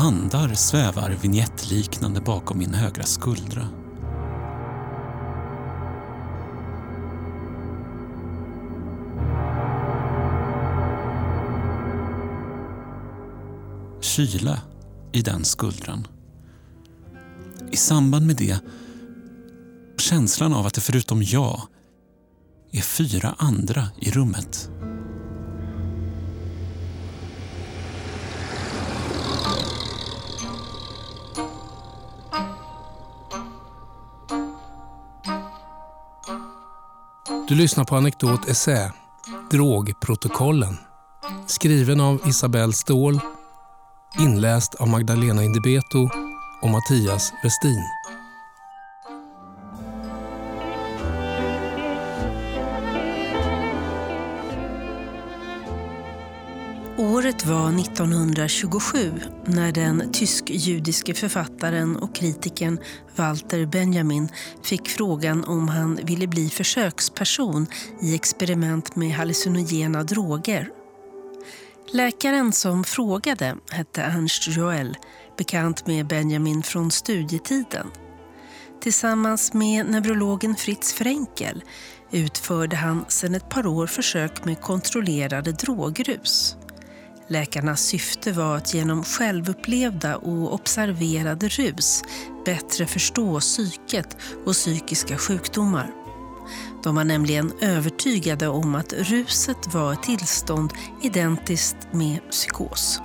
Andar svävar vignettliknande bakom min högra skuldra. Kyla i den skuldran. I samband med det känslan av att det förutom jag är fyra andra i rummet. Du lyssnar på Anekdot Essä, Drogprotokollen. Skriven av Isabelle Ståhl, inläst av Magdalena Indibeto och Mattias Westin. Det var 1927 när den tysk-judiske författaren och kritikern Walter Benjamin fick frågan om han ville bli försöksperson i experiment med hallucinogena droger. Läkaren som frågade hette Ernst Joel, bekant med Benjamin från studietiden. Tillsammans med neurologen Fritz Frenkel utförde han sedan ett par år försök med kontrollerade drogrus. Läkarnas syfte var att genom självupplevda och observerade rus bättre förstå psyket och psykiska sjukdomar. De var nämligen övertygade om att ruset var ett tillstånd identiskt med psykos.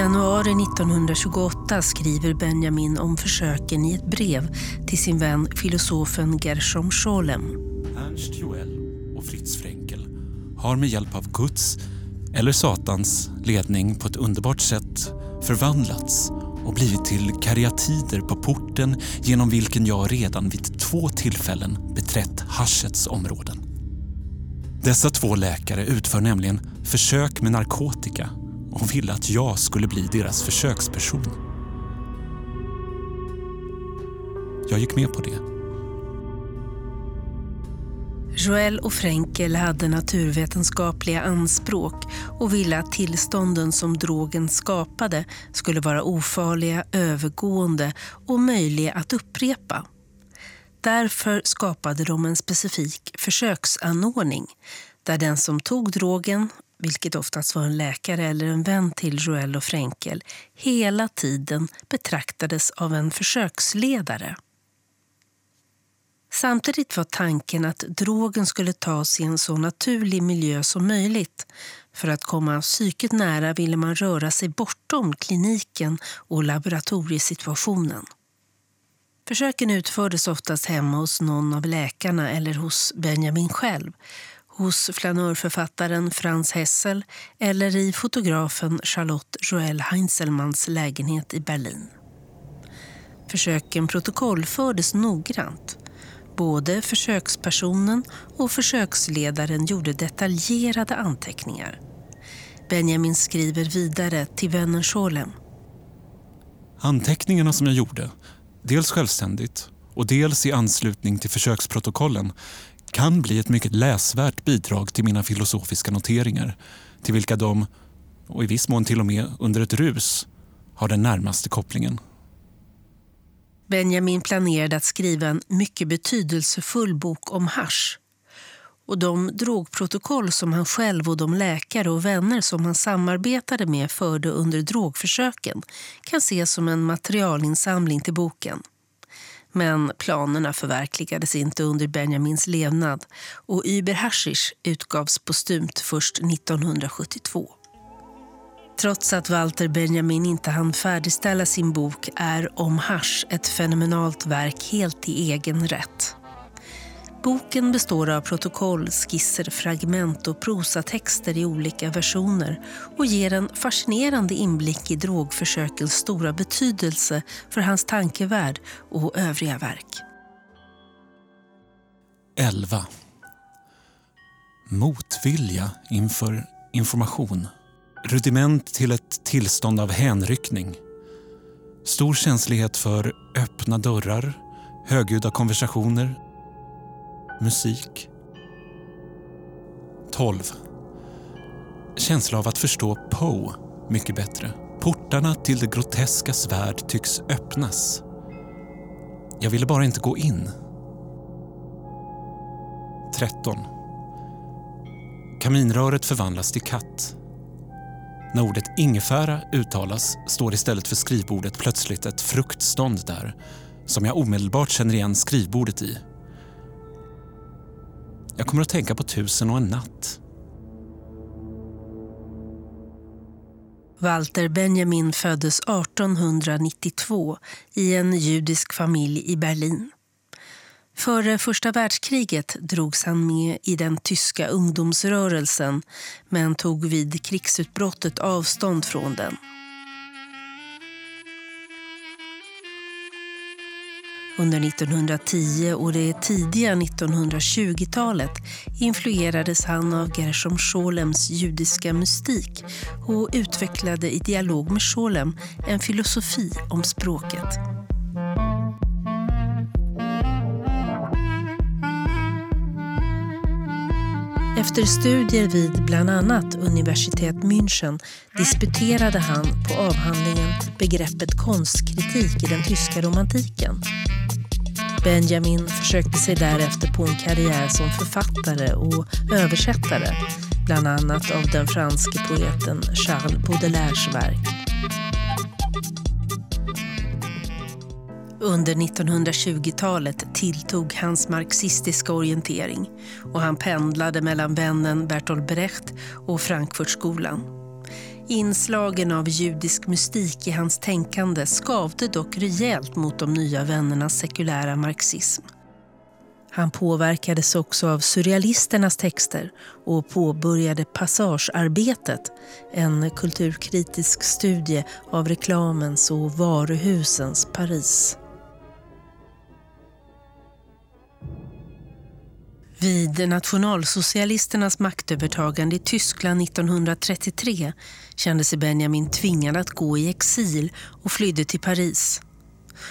Januari 1928 skriver Benjamin om försöken i ett brev till sin vän filosofen Gershom Scholem. Ernst Joel och Fritz Frenkel har med hjälp av Guds eller Satans ledning på ett underbart sätt förvandlats och blivit till karyatider på porten genom vilken jag redan vid två tillfällen beträtt haschets områden. Dessa två läkare utför nämligen försök med narkotika och ville att jag skulle bli deras försöksperson. Jag gick med på det. Joel och Frenkel hade naturvetenskapliga anspråk och ville att tillstånden som drogen skapade skulle vara ofarliga, övergående och möjliga att upprepa. Därför skapade de en specifik försöksanordning där den som tog drogen vilket oftast var en läkare eller en vän till Joel och Frenkel, hela tiden betraktades av en försöksledare. Samtidigt var tanken att drogen skulle tas i en så naturlig miljö som möjligt. För att komma psyket nära ville man röra sig bortom kliniken och laboratoriesituationen. Försöken utfördes oftast hemma hos någon av läkarna eller hos Benjamin själv hos flanörförfattaren Frans Hessel eller i fotografen Charlotte Joel Heinzelmans lägenhet i Berlin. Försöken protokollfördes noggrant. Både försökspersonen och försöksledaren gjorde detaljerade anteckningar. Benjamin skriver vidare till vännen Scholem. Anteckningarna som jag gjorde, dels självständigt och dels i anslutning till försöksprotokollen kan bli ett mycket läsvärt bidrag till mina filosofiska noteringar till vilka de, och i viss mån till och med under ett rus, har den närmaste kopplingen. Benjamin planerade att skriva en mycket betydelsefull bok om hash. Och de drogprotokoll som han själv och de läkare och vänner som han samarbetade med förde under drogförsöken kan ses som en materialinsamling till boken. Men planerna förverkligades inte under Benjamins levnad och Uber Hashish utgavs postumt först 1972. Trots att Walter Benjamin inte hann färdigställa sin bok är Om hash ett fenomenalt verk helt i egen rätt. Boken består av protokoll, skisser, fragment och prosatexter i olika versioner och ger en fascinerande inblick i drogförsökens stora betydelse för hans tankevärld och övriga verk. 11. Motvilja inför information. Rudiment till ett tillstånd av hänryckning. Stor känslighet för öppna dörrar, högljudda konversationer musik. 12. Känsla av att förstå Poe mycket bättre. Portarna till det groteskas värld tycks öppnas. Jag ville bara inte gå in. 13. Kaminröret förvandlas till katt. När ordet ingefära uttalas står istället för skrivbordet plötsligt ett fruktstånd där som jag omedelbart känner igen skrivbordet i. Jag kommer att tänka på Tusen och en natt. Walter Benjamin föddes 1892 i en judisk familj i Berlin. Före första världskriget drogs han med i den tyska ungdomsrörelsen men tog vid krigsutbrottet avstånd från den. Under 1910 och det tidiga 1920-talet influerades han av Gershom Scholems judiska mystik och utvecklade i dialog med Scholem en filosofi om språket. Efter studier vid bland annat universitet München disputerade han på avhandlingen Begreppet konstkritik i den tyska romantiken. Benjamin försökte sig därefter på en karriär som författare och översättare bland annat av den franske poeten Charles Baudelaires verk. Under 1920-talet tilltog hans marxistiska orientering och han pendlade mellan vännen Bertolt Brecht och Frankfurtskolan. Inslagen av judisk mystik i hans tänkande skavde dock rejält mot de nya vännernas sekulära marxism. Han påverkades också av surrealisternas texter och påbörjade Passagearbetet, en kulturkritisk studie av reklamens och varuhusens Paris. Vid nationalsocialisternas maktövertagande i Tyskland 1933 kände sig Benjamin tvingad att gå i exil och flydde till Paris.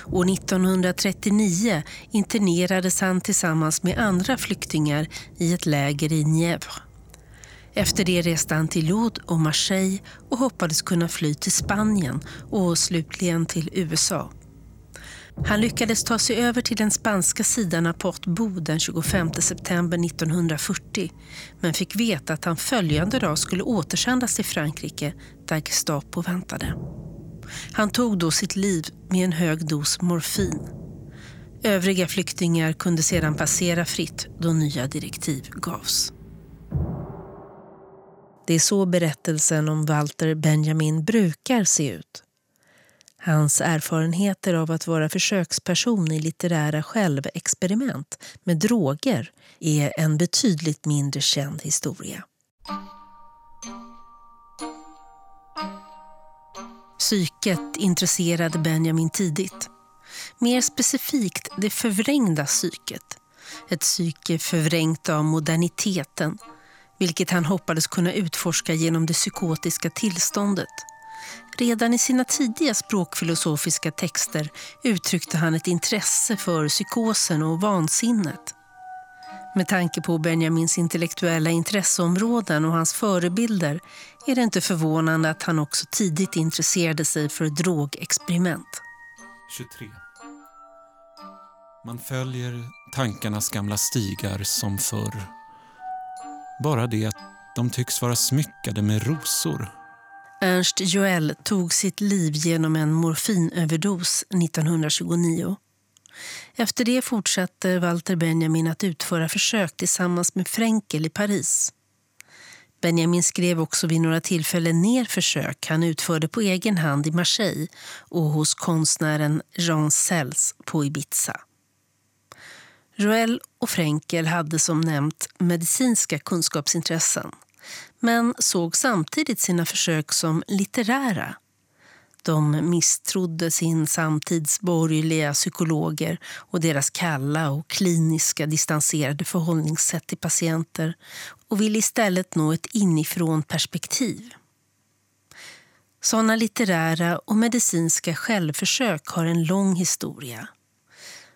År 1939 internerades han tillsammans med andra flyktingar i ett läger i Nièvre. Efter det reste han till Lod och Marseille och hoppades kunna fly till Spanien och slutligen till USA. Han lyckades ta sig över till den spanska sidan av Port Bo den 25 september 1940 men fick veta att han följande dag skulle återsändas till Frankrike där Gestapo väntade. Han tog då sitt liv med en hög dos morfin. Övriga flyktingar kunde sedan passera fritt då nya direktiv gavs. Det är så berättelsen om Walter Benjamin brukar se ut. Hans erfarenheter av att vara försöksperson i litterära självexperiment med droger är en betydligt mindre känd historia. Psyket intresserade Benjamin tidigt. Mer specifikt det förvrängda psyket. Ett psyke förvrängt av moderniteten vilket han hoppades kunna utforska genom det psykotiska tillståndet Redan i sina tidiga språkfilosofiska texter uttryckte han ett intresse för psykosen och vansinnet. Med tanke på Benjamins intellektuella intresseområden och hans förebilder är det inte förvånande att han också tidigt intresserade sig för drogexperiment. 23. Man följer tankarnas gamla stigar som förr. Bara det att de tycks vara smyckade med rosor Ernst Joel tog sitt liv genom en morfinöverdos 1929. Efter det fortsatte Walter Benjamin att utföra försök tillsammans med Frenkel i Paris. Benjamin skrev också vid några tillfällen ner försök han utförde på egen hand i Marseille och hos konstnären Jean Sells på Ibiza. Joel och Frenkel hade som nämnt medicinska kunskapsintressen men såg samtidigt sina försök som litterära. De misstrodde sin samtids borgerliga psykologer och deras kalla och kliniska distanserade förhållningssätt till patienter och ville istället nå ett inifrån perspektiv. Sådana litterära och medicinska självförsök har en lång historia.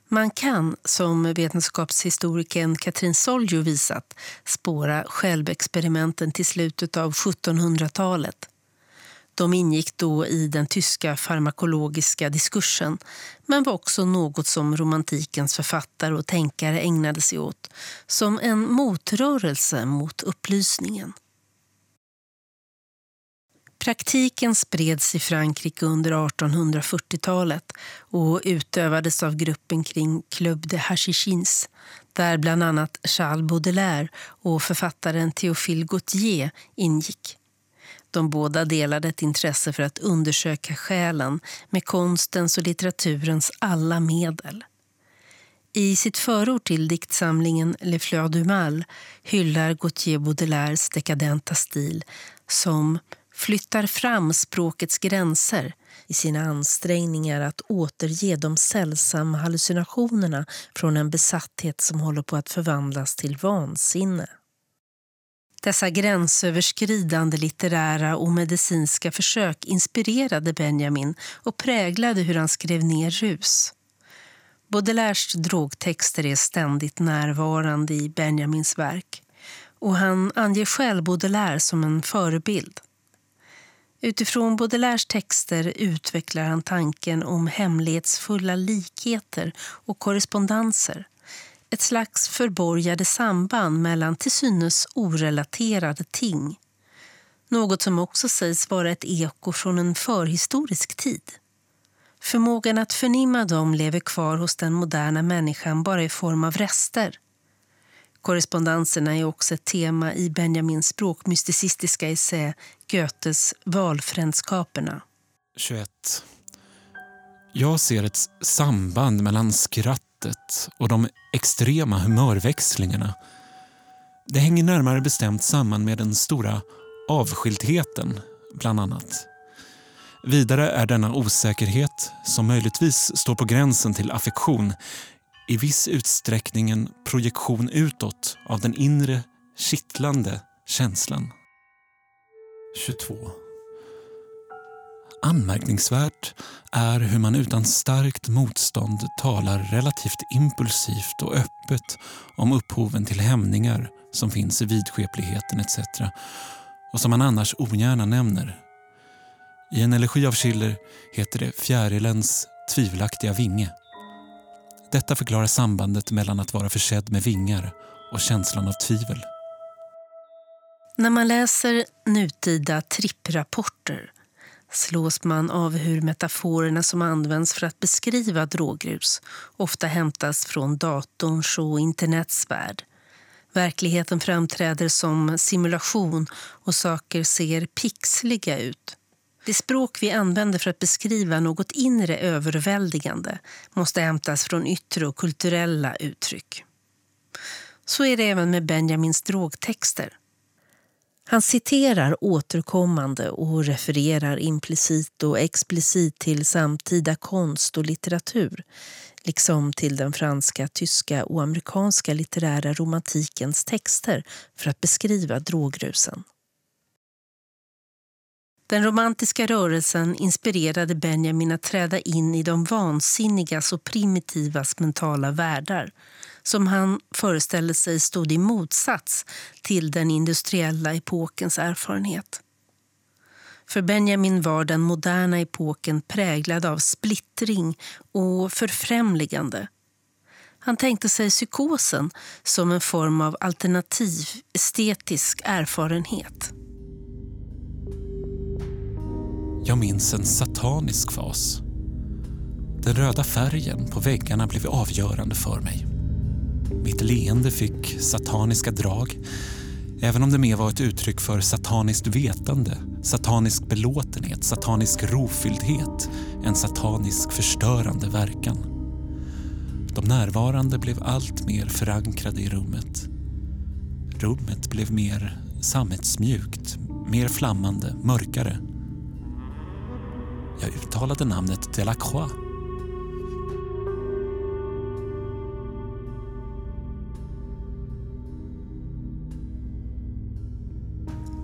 Man kan, som vetenskapshistorikern Katrin Soljo visat, spåra självexperimenten till slutet av 1700-talet. De ingick då i den tyska farmakologiska diskursen men var också något som romantikens författare och tänkare ägnade sig åt som en motrörelse mot upplysningen. Praktiken spreds i Frankrike under 1840-talet och utövades av gruppen kring Club de Hachichins där bland annat Charles Baudelaire och författaren Théophile Gautier ingick. De båda delade ett intresse för att undersöka själen med konstens och litteraturens alla medel. I sitt förord till diktsamlingen Les Fleurs du Mal hyllar Gautier Baudelaires dekadenta stil som flyttar fram språkets gränser i sina ansträngningar att återge de sällsamma hallucinationerna från en besatthet som håller på att förvandlas till vansinne. Dessa gränsöverskridande litterära och medicinska försök inspirerade Benjamin och präglade hur han skrev ner rus. Baudelaires drogtexter är ständigt närvarande i Benjamins verk och han anger själv Baudelaire som en förebild. Utifrån Baudelaires texter utvecklar han tanken om hemlighetsfulla likheter och korrespondenser. Ett slags förborgade samband mellan till synes orelaterade ting. Något som också sägs vara ett eko från en förhistorisk tid. Förmågan att förnimma dem lever kvar hos den moderna människan bara i form av rester. Korrespondenserna är också ett tema i Benjamins språkmysticistiska essä Goethes Valfrändskaperna. 21. Jag ser ett samband mellan skrattet och de extrema humörväxlingarna. Det hänger närmare bestämt samman med den stora avskildheten, bland annat. Vidare är denna osäkerhet, som möjligtvis står på gränsen till affektion, i viss utsträckning en projektion utåt av den inre, kittlande känslan. 22. Anmärkningsvärt är hur man utan starkt motstånd talar relativt impulsivt och öppet om upphoven till hämningar som finns i vidskepligheten etc. och som man annars ogärna nämner. I en elegi av Schiller heter det fjärilens tvivelaktiga vinge. Detta förklarar sambandet mellan att vara försedd med vingar och känslan av tvivel. När man läser nutida tripprapporter slås man av hur metaforerna som används för att beskriva drogrus ofta hämtas från datorns och internets värld. Verkligheten framträder som simulation och saker ser pixliga ut. Det språk vi använder för att beskriva något inre överväldigande måste hämtas från yttre och kulturella uttryck. Så är det även med Benjamins drogtexter. Han citerar återkommande och refererar implicit och explicit till samtida konst och litteratur liksom till den franska, tyska och amerikanska litterära romantikens texter för att beskriva drogrusen. Den romantiska rörelsen inspirerade Benjamin att träda in i de vansinnigas och primitivas mentala världar som han föreställde sig stod i motsats till den industriella epokens erfarenhet. För Benjamin var den moderna epoken präglad av splittring och förfrämligande. Han tänkte sig psykosen som en form av alternativ estetisk erfarenhet. Jag minns en satanisk fas. Den röda färgen på väggarna blev avgörande för mig. Mitt leende fick sataniska drag även om det mer var ett uttryck för sataniskt vetande, satanisk belåtenhet, satanisk rofylldhet, en satanisk förstörande verkan. De närvarande blev allt mer förankrade i rummet. Rummet blev mer sammetsmjukt, mer flammande, mörkare. Jag uttalade namnet Delacroix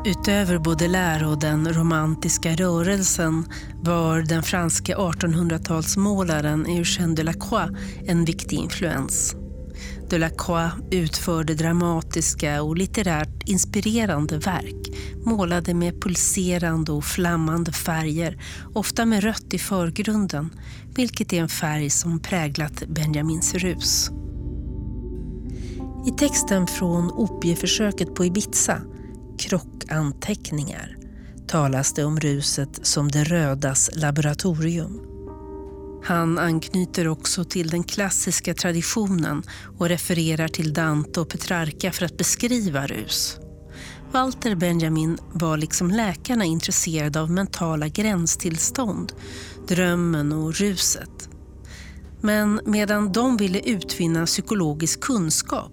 Utöver Baudelaire och den romantiska rörelsen var den franske 1800-talsmålaren Eugène Delacroix en viktig influens. Delacroix utförde dramatiska och litterärt inspirerande verk målade med pulserande och flammande färger, ofta med rött i förgrunden, vilket är en färg som präglat Benjamins rus. I texten från opieförsöket på Ibiza, Krockanteckningar, talas det om ruset som det rödas laboratorium. Han anknyter också till den klassiska traditionen och refererar till Dante och Petrarca för att beskriva rus. Walter Benjamin var liksom läkarna intresserad av mentala gränstillstånd, drömmen och ruset. Men medan de ville utvinna psykologisk kunskap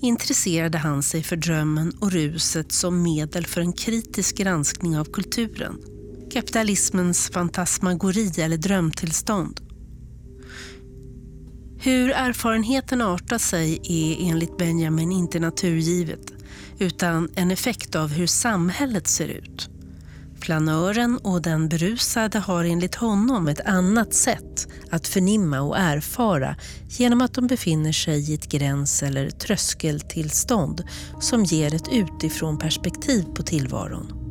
intresserade han sig för drömmen och ruset som medel för en kritisk granskning av kulturen. Kapitalismens fantasmagori eller drömtillstånd. Hur erfarenheten artar sig är enligt Benjamin inte naturgivet utan en effekt av hur samhället ser ut. Planören och den berusade har enligt honom ett annat sätt att förnimma och erfara genom att de befinner sig i ett gräns eller tröskeltillstånd som ger ett utifrån perspektiv på tillvaron.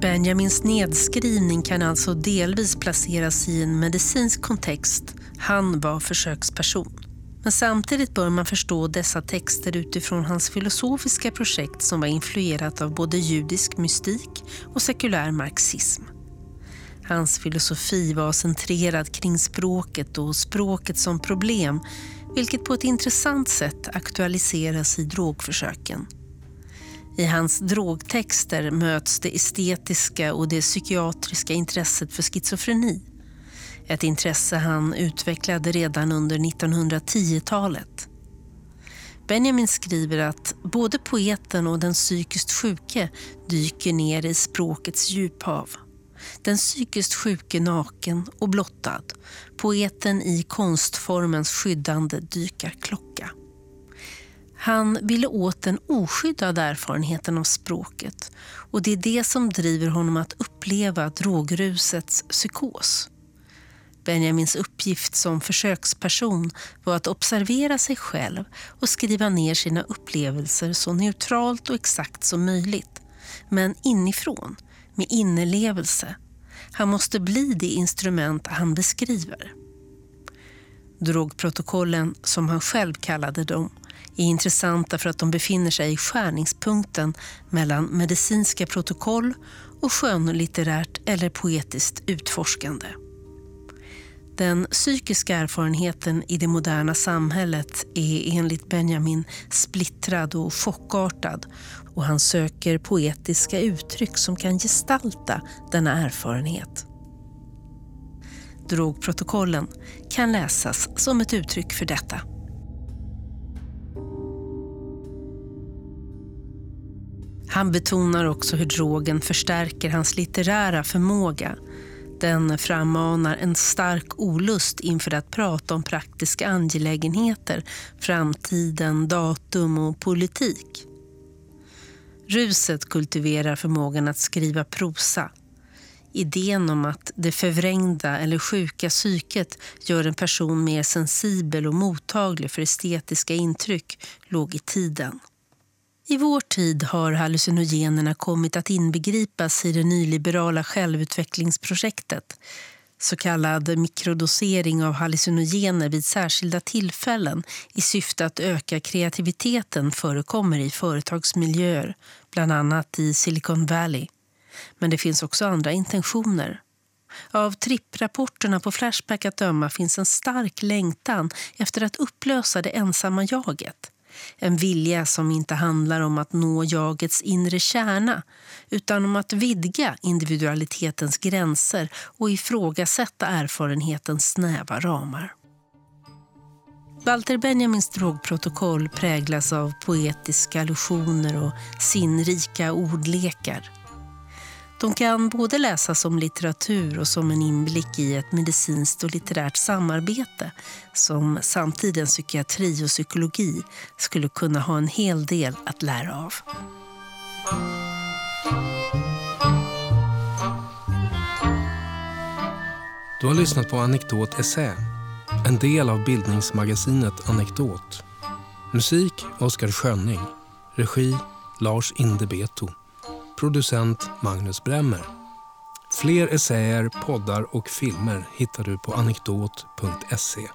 Benjamins nedskrivning kan alltså delvis placeras i en medicinsk kontext. Han var försöksperson. Men samtidigt bör man förstå dessa texter utifrån hans filosofiska projekt som var influerat av både judisk mystik och sekulär marxism. Hans filosofi var centrerad kring språket och språket som problem, vilket på ett intressant sätt aktualiseras i drogförsöken. I hans drogtexter möts det estetiska och det psykiatriska intresset för schizofreni. Ett intresse han utvecklade redan under 1910-talet. Benjamin skriver att både poeten och den psykiskt sjuke dyker ner i språkets djuphav. Den psykiskt sjuke naken och blottad. Poeten i konstformens skyddande dykarklocka. Han ville åt den oskyddade erfarenheten av språket och det är det som driver honom att uppleva drogrusets psykos. Benjamins uppgift som försöksperson var att observera sig själv och skriva ner sina upplevelser så neutralt och exakt som möjligt. Men inifrån, med inlevelse. Han måste bli det instrument han beskriver. Drogprotokollen, som han själv kallade dem, är intressanta för att de befinner sig i skärningspunkten mellan medicinska protokoll och skönlitterärt eller poetiskt utforskande. Den psykiska erfarenheten i det moderna samhället är enligt Benjamin splittrad och chockartad och han söker poetiska uttryck som kan gestalta denna erfarenhet. Drogprotokollen kan läsas som ett uttryck för detta. Han betonar också hur drogen förstärker hans litterära förmåga den frammanar en stark olust inför att prata om praktiska angelägenheter, framtiden, datum och politik. Ruset kultiverar förmågan att skriva prosa. Idén om att det förvrängda eller sjuka psyket gör en person mer sensibel och mottaglig för estetiska intryck låg i tiden. I vår tid har hallucinogenerna kommit att inbegripas i det nyliberala självutvecklingsprojektet. Så kallad mikrodosering av hallucinogener vid särskilda tillfällen i syfte att öka kreativiteten förekommer i företagsmiljöer, bland annat i Silicon Valley. Men det finns också andra intentioner. Av tripprapporterna på Flashback att döma finns en stark längtan efter att upplösa det ensamma jaget en vilja som inte handlar om att nå jagets inre kärna utan om att vidga individualitetens gränser och ifrågasätta erfarenhetens snäva ramar. Walter Benjamins drogprotokoll präglas av poetiska allusioner och sinnrika ordlekar. De kan både läsas som litteratur och som en inblick i ett medicinskt och litterärt samarbete som samtidens psykiatri och psykologi skulle kunna ha en hel del att lära av. Du har lyssnat på Anekdot Essä, en del av bildningsmagasinet Anekdot. Musik Oskar Schönning, regi Lars Indebeto, producent Magnus Bremmer. Fler essäer, poddar och filmer hittar du på anekdot.se.